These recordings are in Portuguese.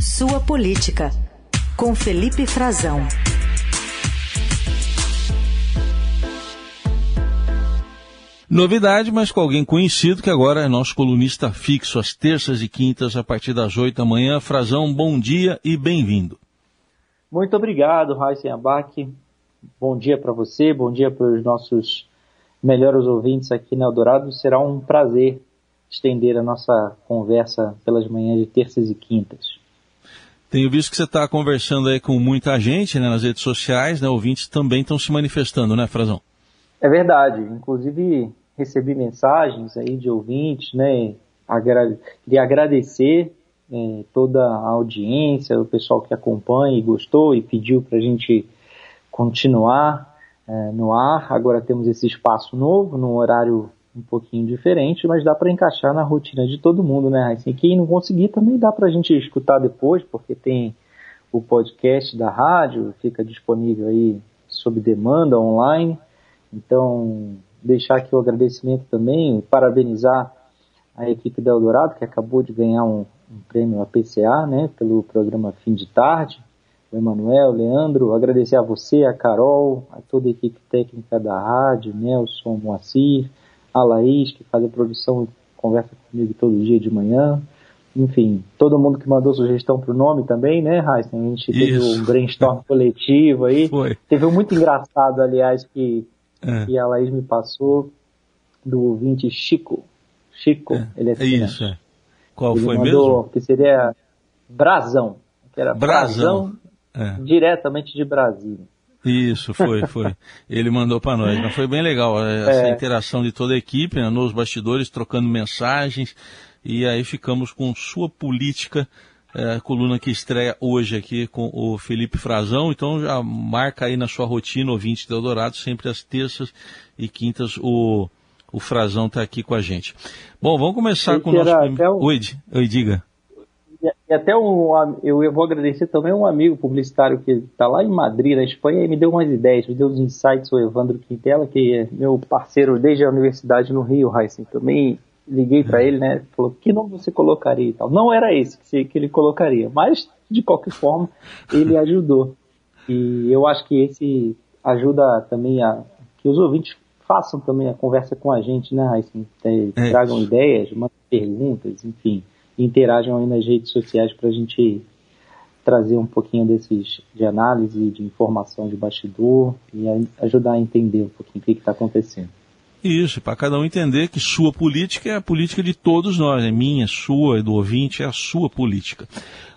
Sua Política, com Felipe Frazão. Novidade, mas com alguém conhecido que agora é nosso colunista fixo às terças e quintas a partir das oito da manhã. Frazão, bom dia e bem-vindo. Muito obrigado, Raíssen Abac. Bom dia para você, bom dia para os nossos melhores ouvintes aqui na Eldorado. Será um prazer estender a nossa conversa pelas manhãs de terças e quintas. Tenho visto que você está conversando aí com muita gente né, nas redes sociais, né? Ouvintes também estão se manifestando, né, Frazão? É verdade. Inclusive recebi mensagens aí de ouvintes, né? Queria agradecer é, toda a audiência, o pessoal que acompanha e gostou e pediu para a gente continuar é, no ar. Agora temos esse espaço novo, num horário um pouquinho diferente, mas dá para encaixar na rotina de todo mundo, né, Assim, quem não conseguir também dá para a gente escutar depois, porque tem o podcast da rádio, fica disponível aí sob demanda online. Então, deixar aqui o agradecimento também, parabenizar a equipe da Eldorado, que acabou de ganhar um, um prêmio APCA, né, pelo programa Fim de Tarde. O Emanuel, Leandro, agradecer a você, a Carol, a toda a equipe técnica da rádio, Nelson, Moacir, a Laís, que faz a produção e conversa comigo todo dia de manhã. Enfim, todo mundo que mandou sugestão para o nome também, né, Raíssa? A gente teve Isso. um brainstorm coletivo aí. Foi. Teve um muito engraçado, aliás, que, é. que a Laís me passou, do ouvinte Chico. Chico, é. ele é, é Isso, é. Qual ele foi mesmo? Que seria Brasão. Que era Brasão. Brasão é. diretamente de Brasília. Isso, foi, foi. Ele mandou para nós. Mas foi bem legal é, essa é. interação de toda a equipe, né, nos bastidores, trocando mensagens. E aí ficamos com sua política, é, a coluna que estreia hoje aqui com o Felipe Frazão. Então já marca aí na sua rotina, ouvinte de Eldorado, sempre às terças e quintas o, o Frazão está aqui com a gente. Bom, vamos começar com o nosso... O... Oi, oi, diga. E até um, eu vou agradecer também um amigo publicitário que está lá em Madrid, na Espanha, e me deu umas ideias, me deu uns insights, o Evandro Quintela, que é meu parceiro desde a universidade no Rio, Heisen. Também liguei para ele, né? Falou, que nome você colocaria e tal. Não era esse que, que ele colocaria, mas de qualquer forma ele ajudou. E eu acho que esse ajuda também a que os ouvintes façam também a conversa com a gente, né, Heisen? É, tragam ideias, mandem perguntas, enfim interajam aí nas redes sociais para a gente trazer um pouquinho desses de análise, de informação de bastidor e ajudar a entender um pouquinho o que está acontecendo. Isso, para cada um entender que sua política é a política de todos nós, é minha, sua, do ouvinte, é a sua política.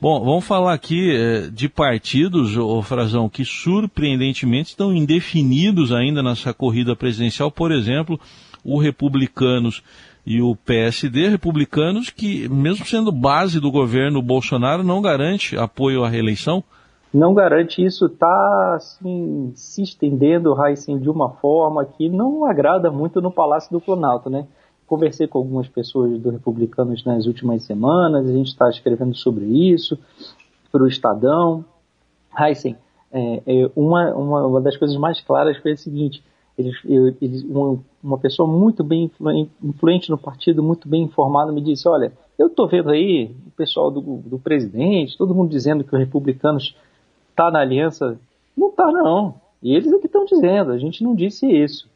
Bom, vamos falar aqui é, de partidos, ô Frazão, que surpreendentemente estão indefinidos ainda nessa corrida presidencial. Por exemplo, o Republicanos e o PSD, republicanos, que, mesmo sendo base do governo Bolsonaro, não garante apoio à reeleição? Não garante isso, está assim, se estendendo, Heisen, de uma forma que não agrada muito no Palácio do Planalto, né? Conversei com algumas pessoas do Republicanos nas últimas semanas, a gente está escrevendo sobre isso, para o Estadão. Heisen, é, é, uma, uma, uma das coisas mais claras foi a seguinte, uma, uma, pessoa muito bem influente no partido, muito bem informada, me disse: Olha, eu estou vendo aí o pessoal do, do, presidente, todo mundo dizendo que os republicanos está na aliança. Não está, não. E eles é que estão dizendo, a gente não disse isso.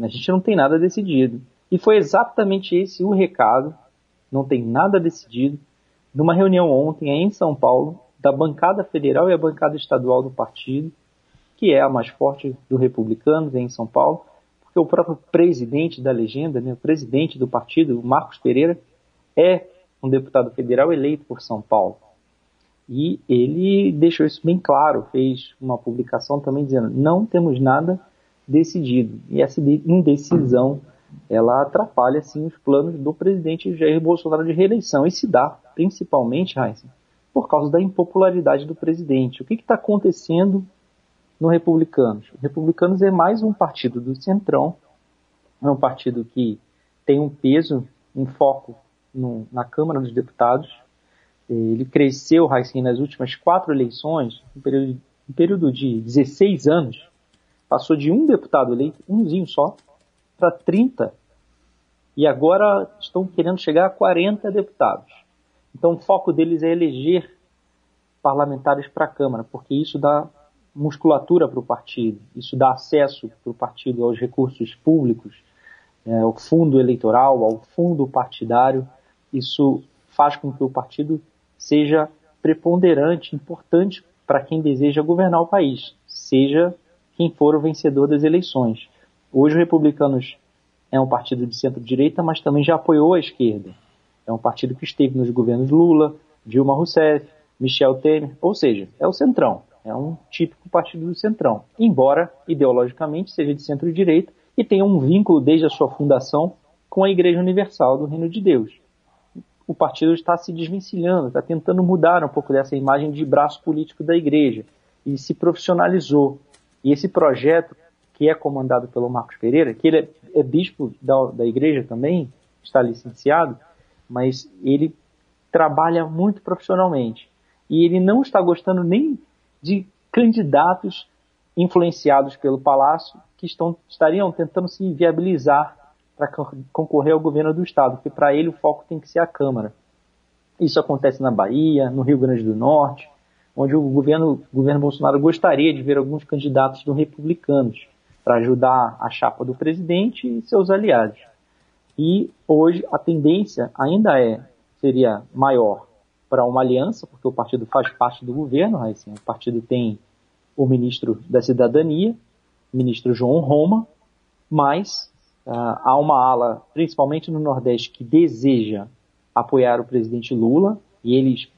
A gente não tem nada decidido. E foi exatamente esse o recado, não tem nada decidido, numa reunião ontem em São Paulo, da bancada federal e a bancada estadual do partido que é a mais forte do Republicanos em São Paulo, porque o próprio presidente da legenda, né, o presidente do partido, Marcos Pereira, é um deputado federal eleito por São Paulo. E ele deixou isso bem claro, fez uma publicação também dizendo: não temos nada decidido. E essa indecisão ela atrapalha assim os planos do presidente Jair Bolsonaro de reeleição e se dá principalmente, Heisen, por causa da impopularidade do presidente. O que está acontecendo no Republicanos. Republicanos é mais um partido do Centrão, é um partido que tem um peso, um foco no, na Câmara dos Deputados. Ele cresceu, Raicin, nas últimas quatro eleições, um período, um período de 16 anos, passou de um deputado eleito, umzinho só, para 30, e agora estão querendo chegar a 40 deputados. Então o foco deles é eleger parlamentares para a Câmara, porque isso dá musculatura para o partido, isso dá acesso para o partido aos recursos públicos, é, ao fundo eleitoral, ao fundo partidário. Isso faz com que o partido seja preponderante, importante para quem deseja governar o país, seja quem for o vencedor das eleições. Hoje, os republicanos é um partido de centro-direita, mas também já apoiou a esquerda. É um partido que esteve nos governos Lula, Dilma Rousseff, Michel Temer, ou seja, é o centrão. É um típico partido do centrão, embora ideologicamente seja de centro-direita e tenha um vínculo desde a sua fundação com a Igreja Universal do Reino de Deus. O partido está se desvencilhando, está tentando mudar um pouco dessa imagem de braço político da Igreja e se profissionalizou. E esse projeto, que é comandado pelo Marcos Pereira, que ele é, bispo da, da Igreja também, está licenciado, mas ele trabalha muito profissionalmente. E ele não está gostando nem de candidatos influenciados pelo Palácio que estão, estariam tentando se viabilizar para concorrer ao governo do Estado, porque para ele o foco tem que ser a Câmara. Isso acontece na Bahia, no Rio Grande do Norte, onde o governo, o governo Bolsonaro gostaria de ver alguns candidatos do republicanos para ajudar a chapa do presidente e seus aliados. E hoje a tendência ainda é seria maior para uma aliança, porque o partido faz parte do governo, assim, o partido tem o ministro da Cidadania, ministro João Roma, mas uh, há uma ala, principalmente no Nordeste, que deseja apoiar o presidente Lula, e eles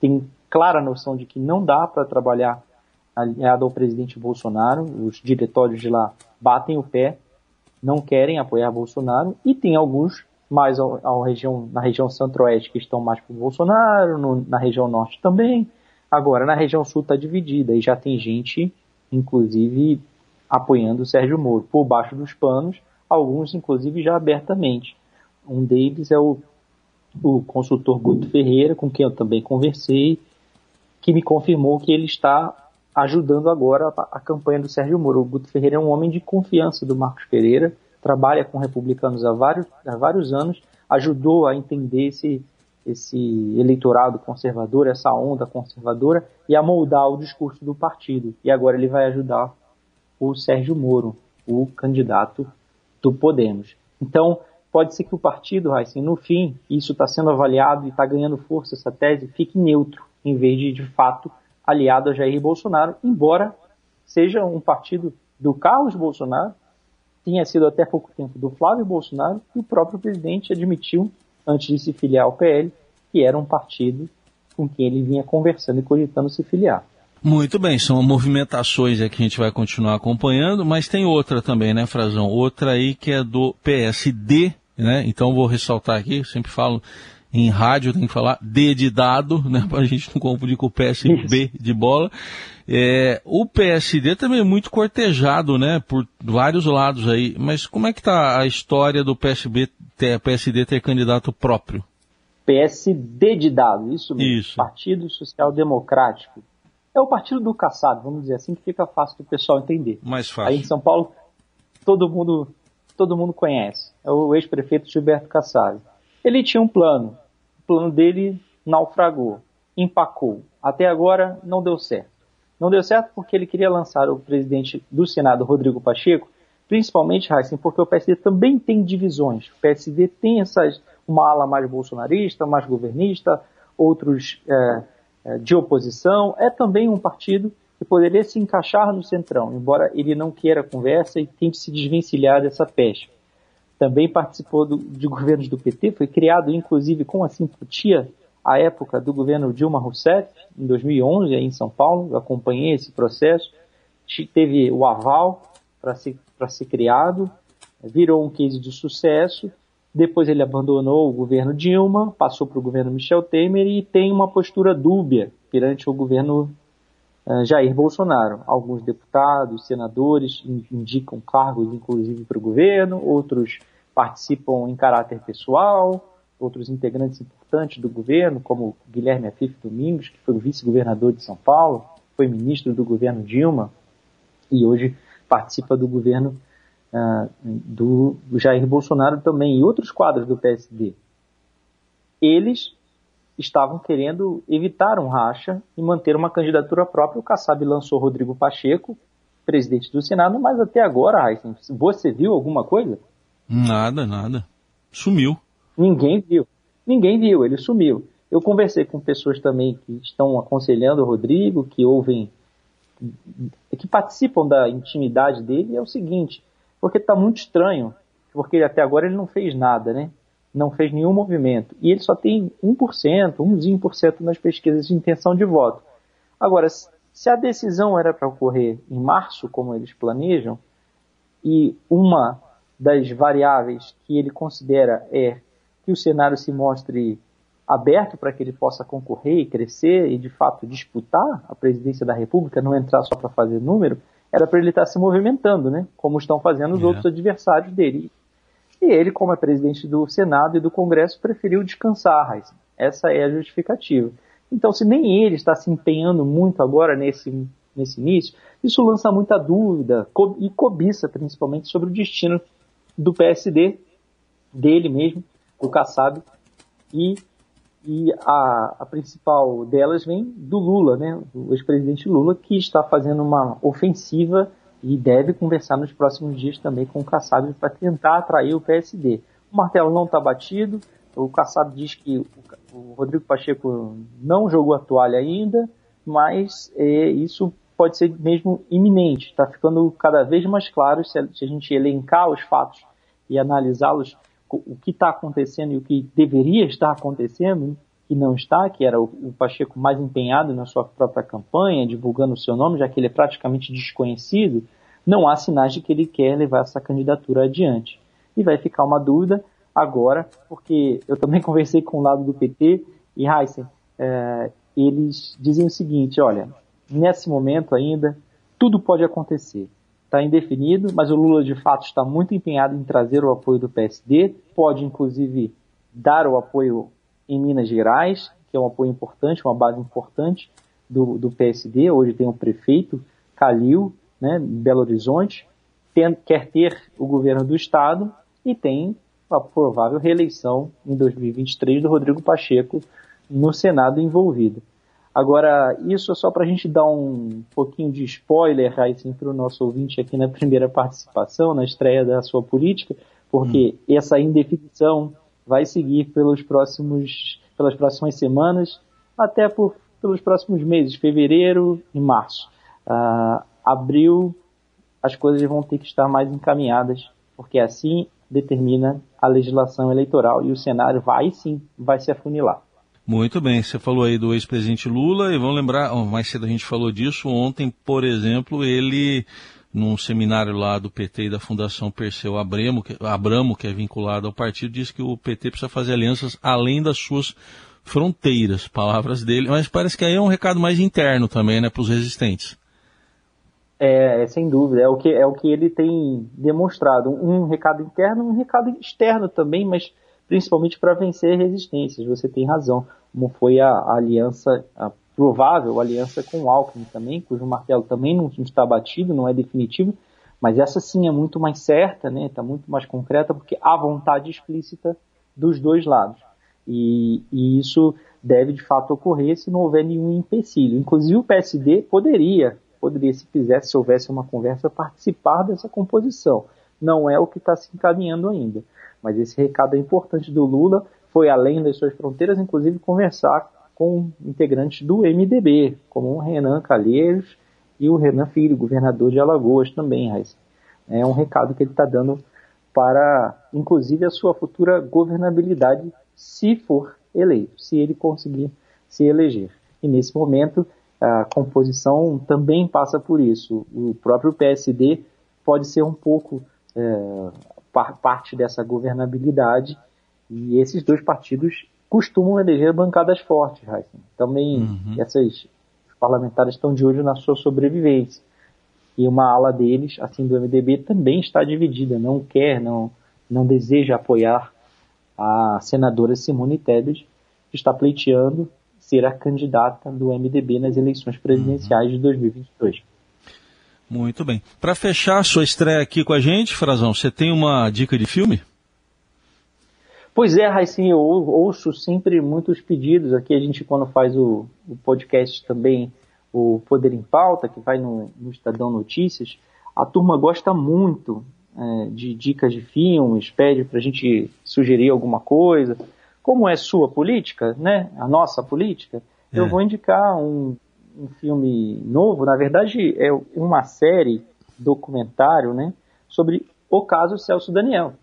têm clara noção de que não dá para trabalhar aliado ao presidente Bolsonaro, os diretórios de lá batem o pé, não querem apoiar Bolsonaro, e tem alguns mais ao, ao região, na região centro-oeste que estão mais para o Bolsonaro, no, na região norte também. Agora, na região sul está dividida e já tem gente, inclusive, apoiando o Sérgio Moro por baixo dos panos, alguns, inclusive, já abertamente. Um deles é o, o consultor Guto Ferreira, com quem eu também conversei, que me confirmou que ele está ajudando agora a, a campanha do Sérgio Moro. O Guto Ferreira é um homem de confiança do Marcos Pereira, trabalha com republicanos há vários, há vários anos, ajudou a entender esse, esse eleitorado conservador, essa onda conservadora, e a moldar o discurso do partido. E agora ele vai ajudar o Sérgio Moro, o candidato do Podemos. Então, pode ser que o partido, assim, no fim, isso está sendo avaliado e está ganhando força, essa tese, fique neutro, em vez de, de fato, aliado a Jair Bolsonaro, embora seja um partido do Carlos Bolsonaro, tinha sido até pouco tempo do Flávio Bolsonaro e o próprio presidente admitiu, antes de se filiar ao PL, que era um partido com quem ele vinha conversando e cogitando se filiar. Muito bem, são movimentações que a gente vai continuar acompanhando, mas tem outra também, né, Frazão? Outra aí que é do PSD, né? Então vou ressaltar aqui, sempre falo em rádio tem que falar D de dado, né, para a gente não confundir com o PSB de bola. É, o PSD também é muito cortejado, né, por vários lados aí. Mas como é que está a história do PSB ter, PSD ter candidato próprio? PSD de dado, isso mesmo. Isso. Partido Social Democrático. É o partido do caçado, vamos dizer assim, que fica fácil do pessoal entender. Mais fácil. Aí em São Paulo, todo mundo, todo mundo conhece. É o ex-prefeito Gilberto Kassab. Ele tinha um plano, plano dele naufragou, empacou. Até agora não deu certo. Não deu certo porque ele queria lançar o presidente do Senado, Rodrigo Pacheco, principalmente, Heisen, porque o PSD também tem divisões. O PSD tem essas, uma ala mais bolsonarista, mais governista, outros é, é, de oposição. É também um partido que poderia se encaixar no centrão, embora ele não queira conversa e tente se desvencilhar dessa peste também participou do, de governos do PT, foi criado inclusive com a simpatia à época do governo Dilma Rousseff, em 2011, aí em São Paulo, eu acompanhei esse processo, teve o aval para ser, ser criado, virou um case de sucesso, depois ele abandonou o governo Dilma, passou para o governo Michel Temer e tem uma postura dúbia perante o governo Jair Bolsonaro. Alguns deputados, senadores indicam cargos, inclusive, para o governo, outros participam em caráter pessoal, outros integrantes importantes do governo, como Guilherme Afif Domingos, que foi vice-governador de São Paulo, foi ministro do governo Dilma e hoje participa do governo uh, do Jair Bolsonaro também, e outros quadros do PSD. Eles estavam querendo evitar um racha e manter uma candidatura própria. O Kassab lançou Rodrigo Pacheco, presidente do Senado, mas até agora, Heisen, você viu alguma coisa? Nada, nada. Sumiu. Ninguém viu. Ninguém viu, ele sumiu. Eu conversei com pessoas também que estão aconselhando o Rodrigo, que ouvem, que participam da intimidade dele, e é o seguinte, porque está muito estranho, porque até agora ele não fez nada, né? Não fez nenhum movimento. E ele só tem 1%, 1% nas pesquisas de intenção de voto. Agora, se a decisão era para ocorrer em março, como eles planejam, e uma das variáveis que ele considera é que o cenário se mostre aberto para que ele possa concorrer e crescer e de fato disputar a presidência da República, não entrar só para fazer número, era para ele estar se movimentando, né? Como estão fazendo os é. outros adversários dele. E ele, como é presidente do Senado e do Congresso, preferiu descansar, Essa é a justificativa. Então, se nem ele está se empenhando muito agora nesse, nesse início, isso lança muita dúvida co e cobiça, principalmente, sobre o destino do PSD, dele mesmo, do Kassab, e e a, a, principal delas vem do Lula, né, o ex-presidente Lula, que está fazendo uma ofensiva e deve conversar nos próximos dias também com o Kassab para tentar atrair o PSD. O martelo não está batido, o Kassab diz que o, Rodrigo Pacheco não jogou a toalha ainda, mas é, isso pode ser mesmo iminente. Está ficando cada vez mais claro se a, se a gente elencar os fatos e analisá-los o que está acontecendo e o que deveria estar acontecendo, que não está, que era o, o, Pacheco mais empenhado na sua própria campanha, divulgando o seu nome, já que ele é praticamente desconhecido, não há sinais de que ele quer levar essa candidatura adiante. E vai ficar uma dúvida agora, porque eu também conversei com o lado do PT e Heisen, é, eles dizem o seguinte, olha, nesse momento ainda, tudo pode acontecer está indefinido, mas o Lula de fato está muito empenhado em trazer o apoio do PSD, pode inclusive dar o apoio em Minas Gerais, que é um apoio importante, uma base importante do, do PSD. Hoje tem o prefeito Calil, né, Belo Horizonte, tem, quer ter o governo do estado e tem a provável reeleição em 2023 do Rodrigo Pacheco no Senado envolvido. Agora, isso é só para a gente dar um pouquinho de spoiler assim, para o nosso ouvinte aqui na primeira participação, na estreia da sua política, porque hum. essa indefinição vai seguir pelos próximos, pelas próximas semanas, até por, pelos próximos meses, fevereiro e março. Uh, abril, as coisas vão ter que estar mais encaminhadas, porque assim determina a legislação eleitoral e o cenário vai sim, vai se afunilar. Muito bem, você falou aí do ex-presidente Lula e vamos lembrar, mais cedo a gente falou disso, ontem, por exemplo, ele num seminário lá do PT e da Fundação Perseu Abramo, que, Abramo, que é vinculado ao partido, disse que o PT precisa fazer alianças além das suas fronteiras, palavras dele, mas parece que aí é um recado mais interno também, né, para os resistentes. É, é, sem dúvida, é o que é o que ele tem demonstrado, um recado interno, um recado externo também, mas principalmente para vencer resistências. Você tem razão, como foi a, a aliança, a provável aliança com o Alckmin também, cujo martelo também não, está batido, não é definitivo, mas essa sim é muito mais certa, né? Está muito mais concreta porque há vontade explícita dos dois lados. E, e, isso deve de fato ocorrer se não houver nenhum empecilho. Inclusive o PSD poderia, poderia se quisesse, se houvesse uma conversa, participar dessa composição. Não é o que está se encaminhando ainda. Mas esse recado é importante do Lula, foi além das suas fronteiras, inclusive conversar com integrantes do MDB, como o Renan Calheiros e o Renan Filho, governador de Alagoas também. É um recado que ele está dando para, inclusive, a sua futura governabilidade, se for eleito, se ele conseguir se eleger. E nesse momento, a composição também passa por isso. O próprio PSD pode ser um pouco é, parte dessa governabilidade e esses dois partidos costumam eleger bancadas fortes, Heisen. Também uhum. essas parlamentares estão de olho na sua sobrevivência. E uma ala deles, assim do MDB, também está dividida, não quer, não, não deseja apoiar a senadora Simone Tebet, que está pleiteando ser a candidata do MDB nas eleições presidenciais uhum. de 2022. Muito bem. Para fechar sua estreia aqui com a gente, Frazão, você tem uma dica de filme? Pois é, Raicin, eu ouço sempre muitos pedidos. Aqui a gente, quando faz o, o podcast também, o Poder em Pauta, que vai no, no Estadão Notícias, a turma gosta muito é, de dicas de filmes, pede para a gente sugerir alguma coisa. Como é sua política, né? A nossa política, é. eu vou indicar um, um filme novo. Na verdade, é uma série documentário, né? Sobre o caso Celso Daniel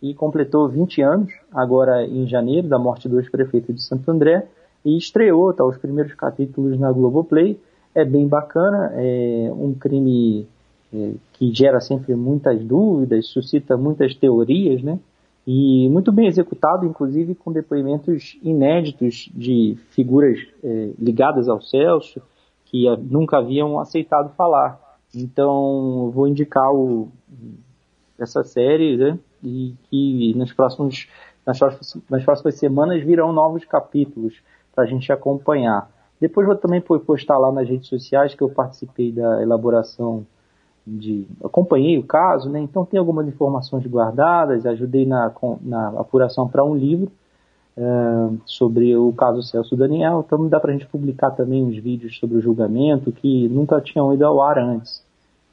que completou 20 anos, agora em janeiro, da morte do ex-prefeito de Santo André, e estreou, tá, os primeiros capítulos na Globoplay. É bem bacana, é um crime é, que gera sempre muitas dúvidas, suscita muitas teorias, né? E muito bem executado, inclusive com depoimentos inéditos de figuras é, ligadas ao Celso, que nunca haviam aceitado falar. Então, vou indicar o, essa série, né? E que nas próximas, nas próximas, nas próximas semanas virão novos capítulos para a gente acompanhar. Depois vou também postar lá nas redes sociais que eu participei da elaboração de. acompanhei o caso, né? Então tem algumas informações guardadas, ajudei na, na apuração para um livro uh, sobre o caso Celso Daniel. Então dá para a gente publicar também uns vídeos sobre o julgamento que nunca tinham ido ao ar antes.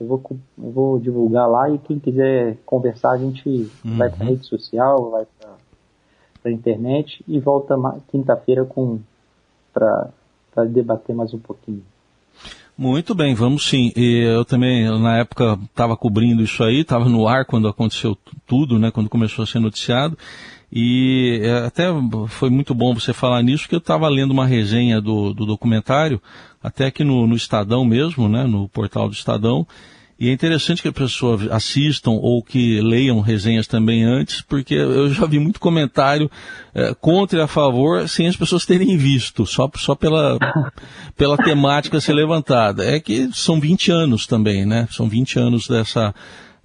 Eu vou, eu vou divulgar lá e quem quiser conversar, a gente uhum. vai para rede social, vai para a internet e volta quinta-feira com para debater mais um pouquinho. Muito bem, vamos sim. E eu também, na época, estava cobrindo isso aí, estava no ar quando aconteceu tudo, né, quando começou a ser noticiado. E é, até foi muito bom você falar nisso, porque eu estava lendo uma resenha do, do documentário, até aqui no, no Estadão mesmo, né, no portal do Estadão, e é interessante que as pessoas assistam ou que leiam resenhas também antes, porque eu já vi muito comentário é, contra e a favor sem as pessoas terem visto, só, só pela, pela temática ser levantada. É que são 20 anos também, né? São 20 anos dessa,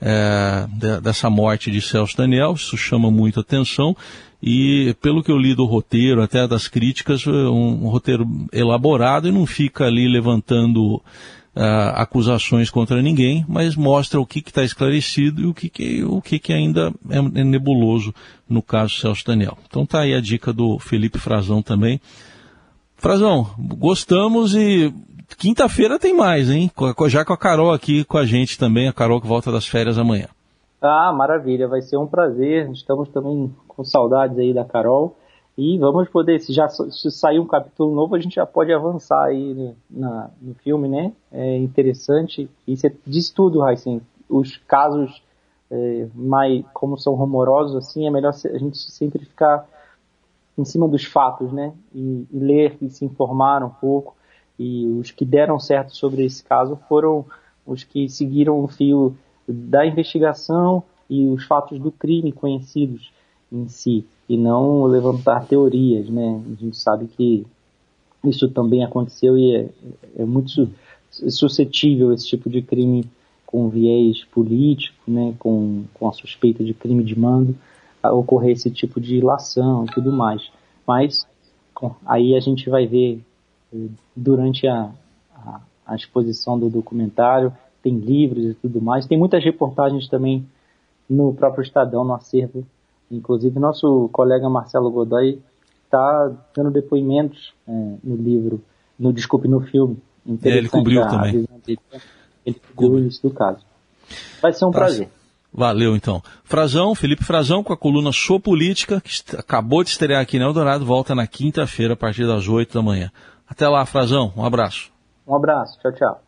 é, dessa morte de Celso Daniel, isso chama muito atenção. E pelo que eu li do roteiro, até das críticas, um, um roteiro elaborado e não fica ali levantando uh, acusações contra ninguém, mas mostra o que está esclarecido e o que, que o que, que ainda é, é, nebuloso no caso Celso Daniel. Então tá aí a dica do Felipe Frazão também. Frazão, gostamos e quinta-feira tem mais, hein? Já com a Carol aqui com a gente também, a Carol que volta das férias amanhã. Ah, maravilha, vai ser um prazer. Estamos também com saudades aí da Carol. E vamos poder, se já se sair um capítulo novo, a gente já pode avançar aí no, na, no filme, né? É interessante. E você diz tudo, Raíssen. Os casos é, mais, como são rumorosos, assim, é melhor a gente sempre ficar em cima dos fatos, né? E, e ler e se informar um pouco. E os que deram certo sobre esse caso foram os que seguiram o fio da investigação e os fatos do crime conhecidos em si e não levantar teorias, né? A gente sabe que isso também aconteceu e é, é muito suscetível esse tipo de crime com viés político, né? Com, com a suspeita de crime de mando, ocorrer esse tipo de ilação e tudo mais. Mas aí a gente vai ver eh, durante a, a, a exposição do documentário, tem livros e tudo mais, tem muitas reportagens também no próprio Estadão, no acervo Inclusive, nosso colega Marcelo Godoy está dando depoimentos é, no livro, no desculpe, no filme. É, ele cobriu a, também. A dele, ele cobriu isso do caso. Vai ser um tá. prazer. Valeu, então. Frazão, Felipe Frazão, com a coluna Show Política, que acabou de estrear aqui na Eldorado, volta na quinta-feira, a partir das 8 da manhã. Até lá, Frazão. Um abraço. Um abraço. Tchau, tchau.